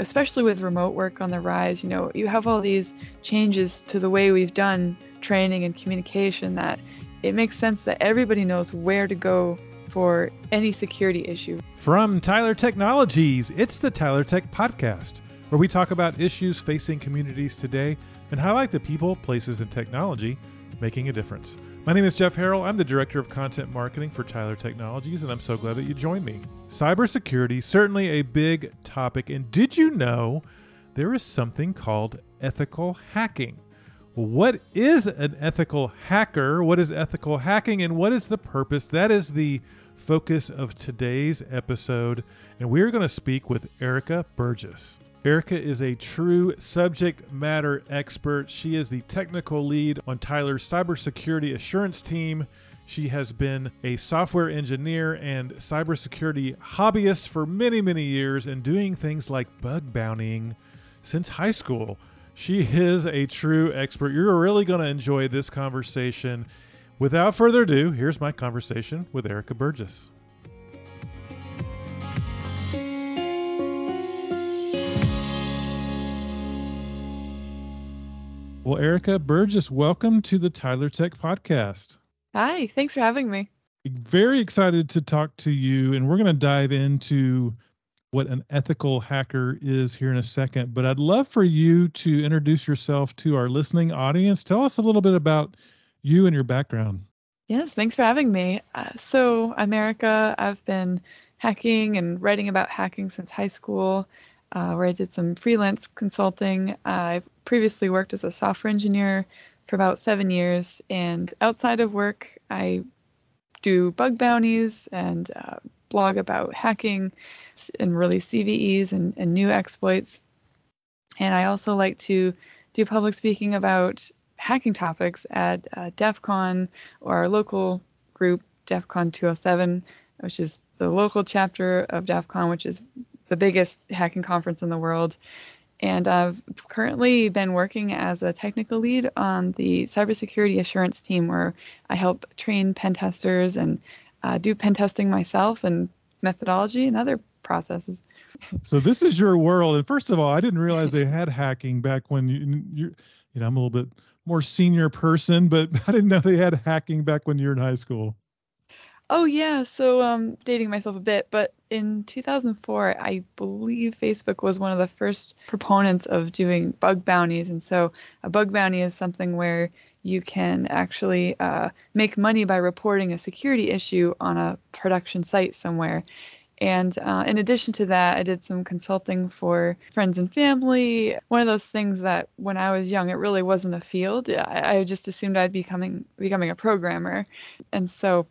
especially with remote work on the rise, you know, you have all these changes to the way we've done training and communication that it makes sense that everybody knows where to go for any security issue. From Tyler Technologies, it's the Tyler Tech Podcast, where we talk about issues facing communities today and highlight the people, places, and technology making a difference. My name is Jeff Harrell. I'm the Director of Content Marketing for Tyler Technologies, and I'm so glad that you joined me. Cybersecurity, certainly a big topic. And did you know there is something called ethical hacking? What is an ethical hacker? What is ethical hacking? And what is the purpose? That is the focus of today's episode. And we're going to speak with Erica Burgess. Erica is a true subject matter expert. She is the technical lead on Tyler's cybersecurity assurance team. She has been a software engineer and cybersecurity hobbyist for many, many years and doing things like bug bountying since high school. She is a true expert. You're really going to enjoy this conversation. Without further ado, here's my conversation with Erica Burgess. Well, Erica Burgess, welcome to the Tyler Tech podcast. Hi, thanks for having me. Very excited to talk to you, and we're going to dive into what an ethical hacker is here in a second. But I'd love for you to introduce yourself to our listening audience. Tell us a little bit about you and your background. Yes, thanks for having me. Uh, so, I'm Erica. I've been hacking and writing about hacking since high school uh, where I did some freelance consulting. I previously worked as a software engineer for about seven years, and outside of work, I do bug bounties and uh, blog about hacking and release CVEs and, and new exploits. And I also like to do public speaking about hacking topics at uh, DEF CON or our local group, DEF CON 207, which is the local chapter of DEF CON, which is the biggest hacking conference in the world. And I've currently been working as a technical lead on the cybersecurity assurance team, where I help train pen testers and uh, do pen testing myself and methodology and other processes. So this is your world. And first of all, I didn't realize they had hacking back when you, you, you know, I'm a little bit more senior person, but I didn't know they had hacking back when you were in high school. Oh yeah, so um dating myself a bit, but in 2004, I believe Facebook was one of the first proponents of doing bug bounties, and so a bug bounty is something where you can actually uh, make money by reporting a security issue on a production site somewhere. And uh, in addition to that, I did some consulting for friends and family. One of those things that when I was young, it really wasn't a field. I, I just assumed I'd be becoming becoming a programmer, and so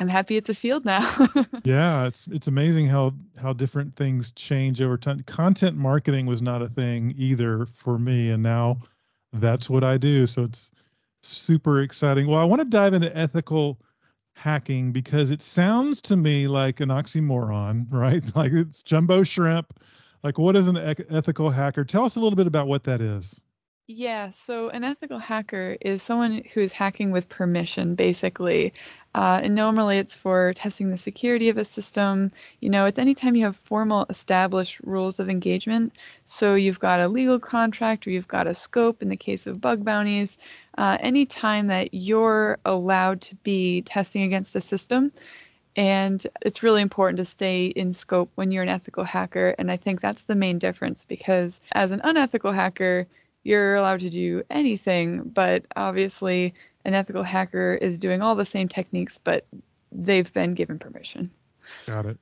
I'm happy it's a field now. yeah, it's it's amazing how how different things change over time. Content marketing was not a thing either for me, and now that's what I do. So it's super exciting. Well, I want to dive into ethical hacking because it sounds to me like an oxymoron, right? Like it's jumbo shrimp. Like what is an ethical hacker? Tell us a little bit about what that is. Yeah, so an ethical hacker is someone who is hacking with permission, basically. Uh, and normally it's for testing the security of a system. You know, it's anytime you have formal established rules of engagement. So you've got a legal contract or you've got a scope in the case of bug bounties. Uh, anytime that you're allowed to be testing against a system, and it's really important to stay in scope when you're an ethical hacker. And I think that's the main difference because as an unethical hacker, you're allowed to do anything, but obviously an ethical hacker is doing all the same techniques, but they've been given permission. Got it.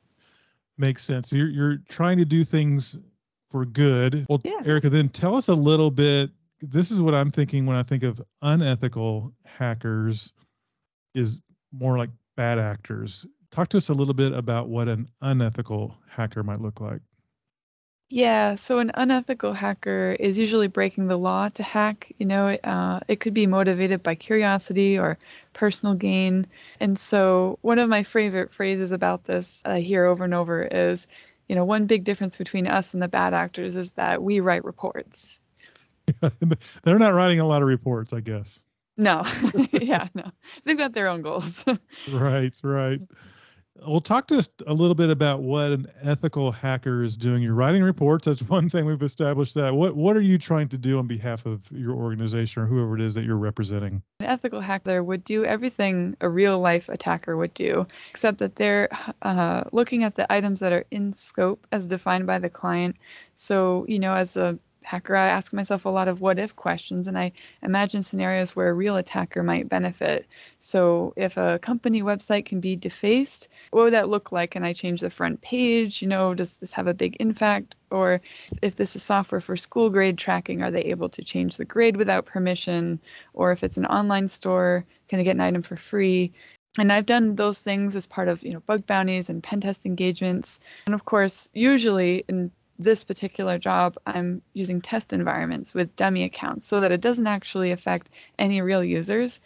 Makes sense. You're you're trying to do things for good. Well, yeah. Erica, then tell us a little bit. This is what I'm thinking when I think of unethical hackers is more like bad actors. Talk to us a little bit about what an unethical hacker might look like. Yeah, so an unethical hacker is usually breaking the law to hack. You know, uh, it could be motivated by curiosity or personal gain. And so, one of my favorite phrases about this I hear over and over is, you know, one big difference between us and the bad actors is that we write reports. They're not writing a lot of reports, I guess. No, yeah, no. They've got their own goals. right, right. Well, talk to us a little bit about what an ethical hacker is doing. You're writing reports. That's one thing we've established. That what what are you trying to do on behalf of your organization or whoever it is that you're representing? An ethical hacker would do everything a real life attacker would do, except that they're uh, looking at the items that are in scope as defined by the client. So you know, as a hacker, I ask myself a lot of what if questions and I imagine scenarios where a real attacker might benefit. So, if a company website can be defaced, what would that look like? Can I change the front page? You know, does this have a big impact? Or if this is software for school grade tracking, are they able to change the grade without permission? Or if it's an online store, can they get an item for free? and I've done those things as part of you know bug bounties and pen test engagements. And of course, usually in this particular job, I'm using test environments with dummy accounts so that it doesn't actually affect any real users.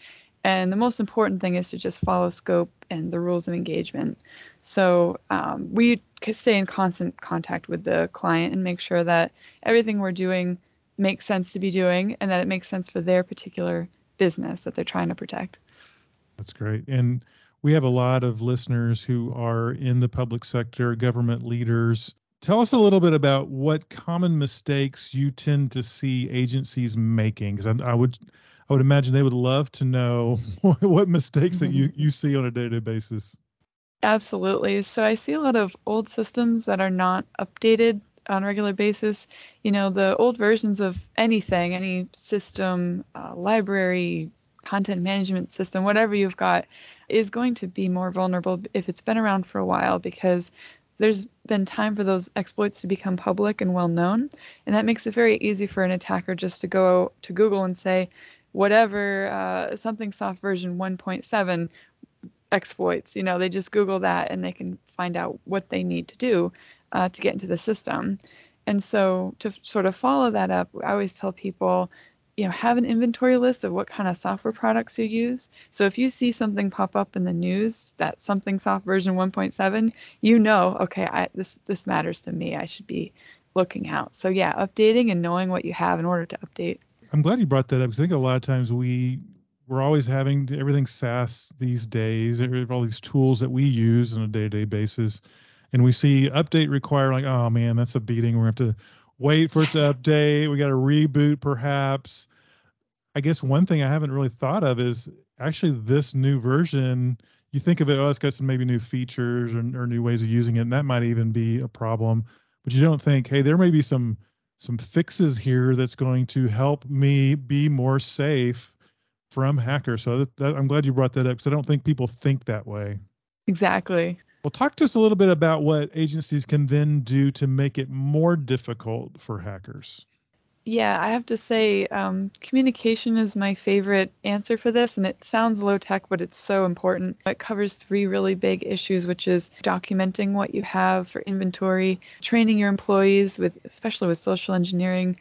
And the most important thing is to just follow scope and the rules of engagement. So um, we stay in constant contact with the client and make sure that everything we're doing makes sense to be doing and that it makes sense for their particular business that they're trying to protect. That's great. And we have a lot of listeners who are in the public sector, government leaders, Tell us a little bit about what common mistakes you tend to see agencies making, because I, I, would, I would imagine they would love to know what mistakes that you you see on a day-to-day basis. Absolutely. So I see a lot of old systems that are not updated on a regular basis. You know, the old versions of anything, any system, uh, library, content management system, whatever you've got, is going to be more vulnerable if it's been around for a while because there's been time for those exploits to become public and well known. And that makes it very easy for an attacker just to go to Google and say, whatever, uh, something soft version 1.7 exploits. You know, they just Google that and they can find out what they need to do uh, to get into the system. And so to sort of follow that up, I always tell people you know have an inventory list of what kind of software products you use so if you see something pop up in the news that something soft version 1.7 you know okay I, this this matters to me i should be looking out so yeah updating and knowing what you have in order to update i'm glad you brought that up because i think a lot of times we we're always having everything SaaS these days. All these tools that we use on a day-to-day basis, and we see update require like, oh man, that's a beating. To have to wait for it to update. We got to reboot perhaps. I guess one thing I haven't really thought of is actually this new version. You think of it, oh, it's got some maybe new features or, or new ways of using it, and that might even be a problem. But you don't think, hey, there may be some some fixes here that's going to help me be more safe from hackers. So that, that, I'm glad you brought that up because I don't think people think that way. Exactly. Well, talk to us a little bit about what agencies can then do to make it more difficult for hackers. Yeah, I have to say, um, communication is my favorite answer for this, and it sounds low tech, but it's so important. It covers three really big issues, which is documenting what you have for inventory, training your employees with, especially with social engineering,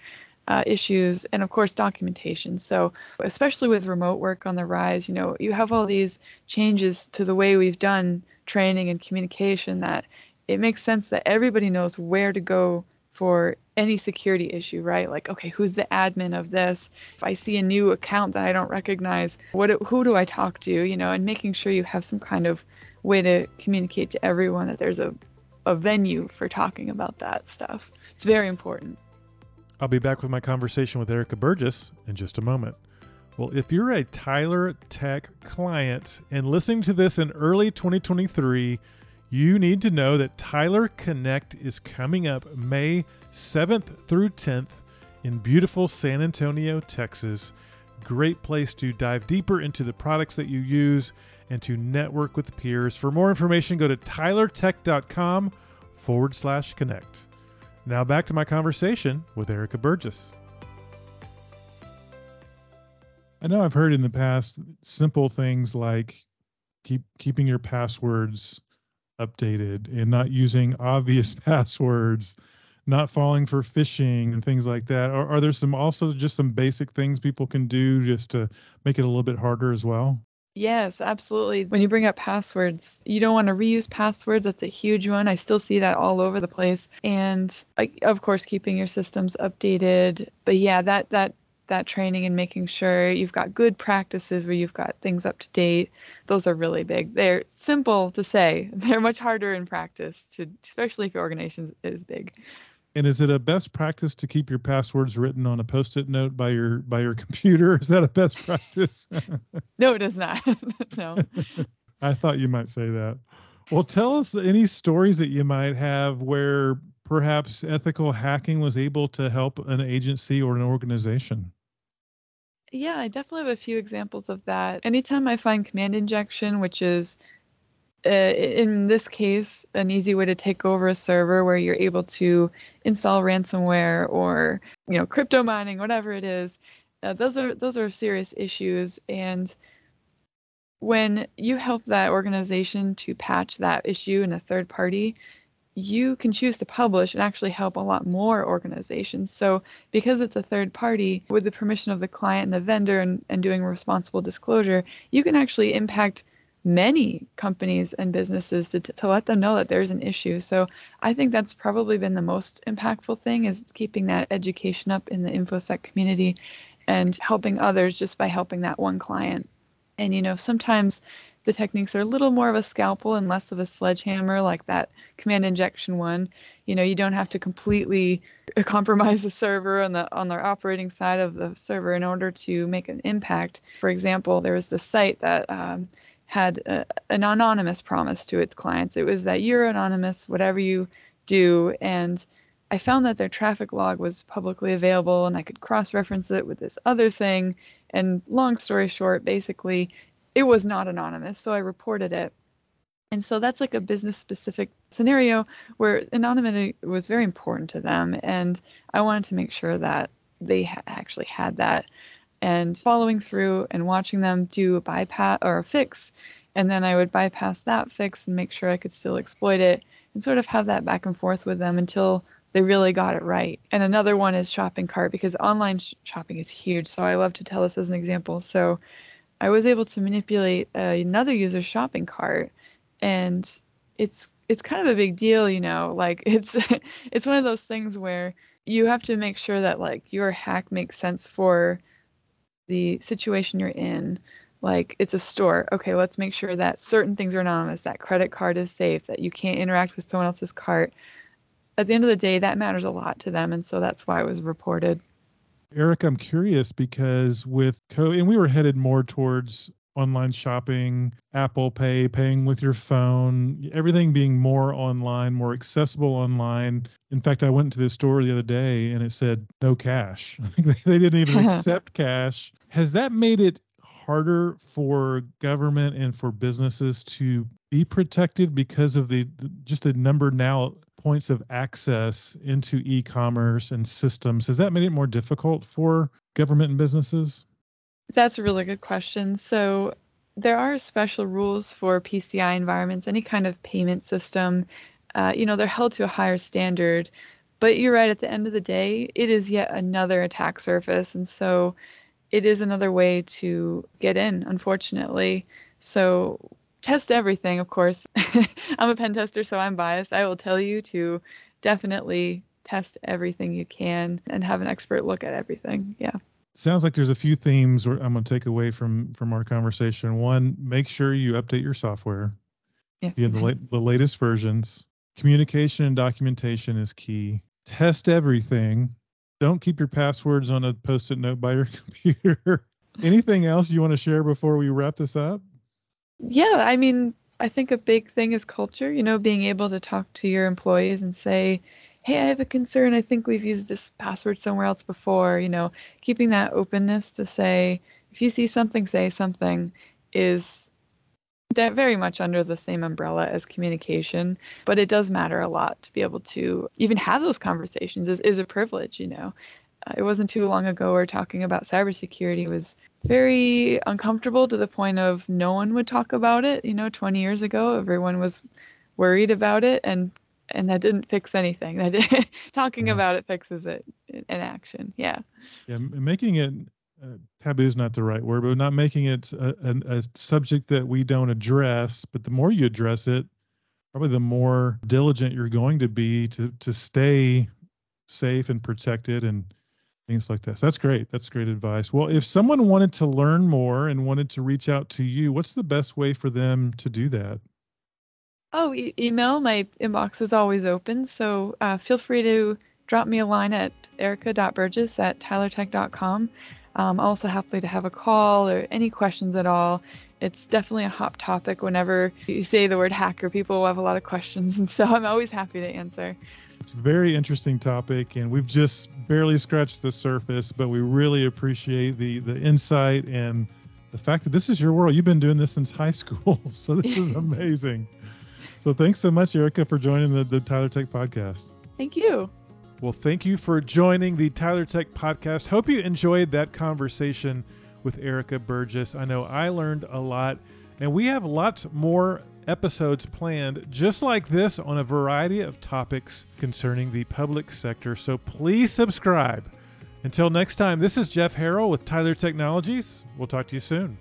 uh, issues, and of course, documentation. So, especially with remote work on the rise, you know, you have all these changes to the way we've done training and communication that it makes sense that everybody knows where to go for any security issue, right? Like, okay, who's the admin of this? If I see a new account that I don't recognize, what who do I talk to? You know, and making sure you have some kind of way to communicate to everyone that there's a a venue for talking about that stuff. It's very important. I'll be back with my conversation with Erica Burgess in just a moment. Well, if you're a Tyler Tech client and listening to this in early 2023, you need to know that Tyler Connect is coming up May 7th through 10th in beautiful San Antonio, Texas. Great place to dive deeper into the products that you use and to network with peers. For more information, go to tylertech.com forward slash connect. Now back to my conversation with Erica Burgess. I know I've heard in the past simple things like keep keeping your passwords updated and not using obvious passwords, not falling for phishing and things like that. Are, are there some also just some basic things people can do just to make it a little bit harder as well? Yes, absolutely. When you bring up passwords, you don't want to reuse passwords. That's a huge one. I still see that all over the place. And of course, keeping your systems updated. But yeah, that that that training and making sure you've got good practices where you've got things up to date. Those are really big. They're simple to say. They're much harder in practice to especially if your organization is big. And is it a best practice to keep your passwords written on a post-it note by your by your computer? Is that a best practice? no, it is not. no. I thought you might say that. Well, tell us any stories that you might have where perhaps ethical hacking was able to help an agency or an organization. Yeah, I definitely have a few examples of that. Anytime I find command injection, which is uh, in this case, an easy way to take over a server where you're able to install ransomware or you know crypto mining, whatever it is. Uh, those are those are serious issues, and when you help that organization to patch that issue in a third party, you can choose to publish and actually help a lot more organizations. So, because it's a third party, with the permission of the client and the vendor and, and doing responsible disclosure, you can actually impact many companies and businesses to, to let them know that there's an issue. So I think that's probably been the most impactful thing is keeping that education up in the InfoSec community and helping others just by helping that one client. And you know, sometimes the techniques are a little more of a scalpel and less of a sledgehammer like that command injection one. You know, you don't have to completely compromise the server on the on the operating side of the server in order to make an impact. For example, there was this site that um, had a, an anonymous promise to its clients. It was that you're anonymous, whatever you do. And I found that their traffic log was publicly available and I could cross reference it with this other thing. And long story short, basically, it was not anonymous. So I reported it. And so that's like a business specific scenario where anonymity was very important to them. And I wanted to make sure that they ha- actually had that and following through and watching them do a bypass or a fix. And then I would bypass that fix and make sure I could still exploit it and sort of have that back and forth with them until they really got it right. And another one is shopping cart because online sh- shopping is huge. So I love to tell this as an example. So I was able to manipulate uh, another user's shopping cart and it's it's kind of a big deal, you know, like it's it's one of those things where you have to make sure that like your hack makes sense for the situation you're in. Like it's a store. Okay let's make sure that certain things are anonymous that credit card is safe that you can't interact with someone else's cart. At the end of the day that matters a lot to them and so that's why it was reported eric i'm curious because with COVID we were headed more towards online shopping apple pay paying with your phone everything being more online more accessible online. In fact i went to this store the other day and it said no cash. They didn't even accept cash. Has that made it harder for government and for businesses to be protected because of the, the just the number now points of access into e-commerce and systems has that made it more difficult for government and businesses? That's a really good question. So there are special rules for pci environments any kind of payment system. Uh, you know they're held to a higher standard but you're right at the end of the day it is yet another attack surface and so it is another way to get in, unfortunately. So test everything, of course. I'm a pen tester, so I'm biased. I will tell you to definitely test everything you can and have an expert look at everything. Yeah. Sounds like there's a few themes I'm going to take away from from our conversation. One, make sure you update your software. Yeah. You the, late, the latest versions. Communication and documentation is key. Test everything don't keep your passwords on a post-it note by your computer. Anything else you want to share before we wrap this up? Yeah, I mean, I think a big thing is culture, you know, being able to talk to your employees and say, hey, I have a concern. I think we've used this password somewhere else before. You know, keeping that openness to say, if you see something, say something is that very much under the same umbrella as communication, but it does matter a lot to be able to even have those conversations is, is a privilege, you know. It wasn't too long ago where talking about cybersecurity was very uncomfortable to the point of no one would talk about it. You know, 20 years ago, everyone was worried about it, and and that didn't fix anything. That talking yeah. about it fixes it in, in action. Yeah. Yeah, making it uh, taboo is not the right word, but not making it a, a, a, subject that we don't address. But the more you address it, probably the more diligent you're going to be to to stay safe and protected and things like this. That's great. That's great advice. Well, if someone wanted to learn more and wanted to reach out to you, what's the best way for them to do that? Oh, e- email. My inbox is always open. So uh, feel free to drop me a line at erica.burgess at tylertech.com. Um, also happy to have a call or any questions at all. It's definitely a hot topic whenever you say the word hacker. People have a lot of questions, and so I'm always happy to answer. It's a very interesting topic, and we've just barely scratched the surface, but we really appreciate the the insight and the fact that this is your world. You've been doing this since high school, so this is amazing. so thanks so much, Erica, for joining the, the Tyler Tech podcast. Thank you. Well, thank you for joining the Tyler Tech podcast. Hope you enjoyed that conversation with Erica Burgess. I know I learned a lot, and we have lots more episodes planned just like this on a variety of topics concerning the public sector. So please subscribe. Until next time, this is Jeff Harrell with Tyler Technologies. We'll talk to you soon.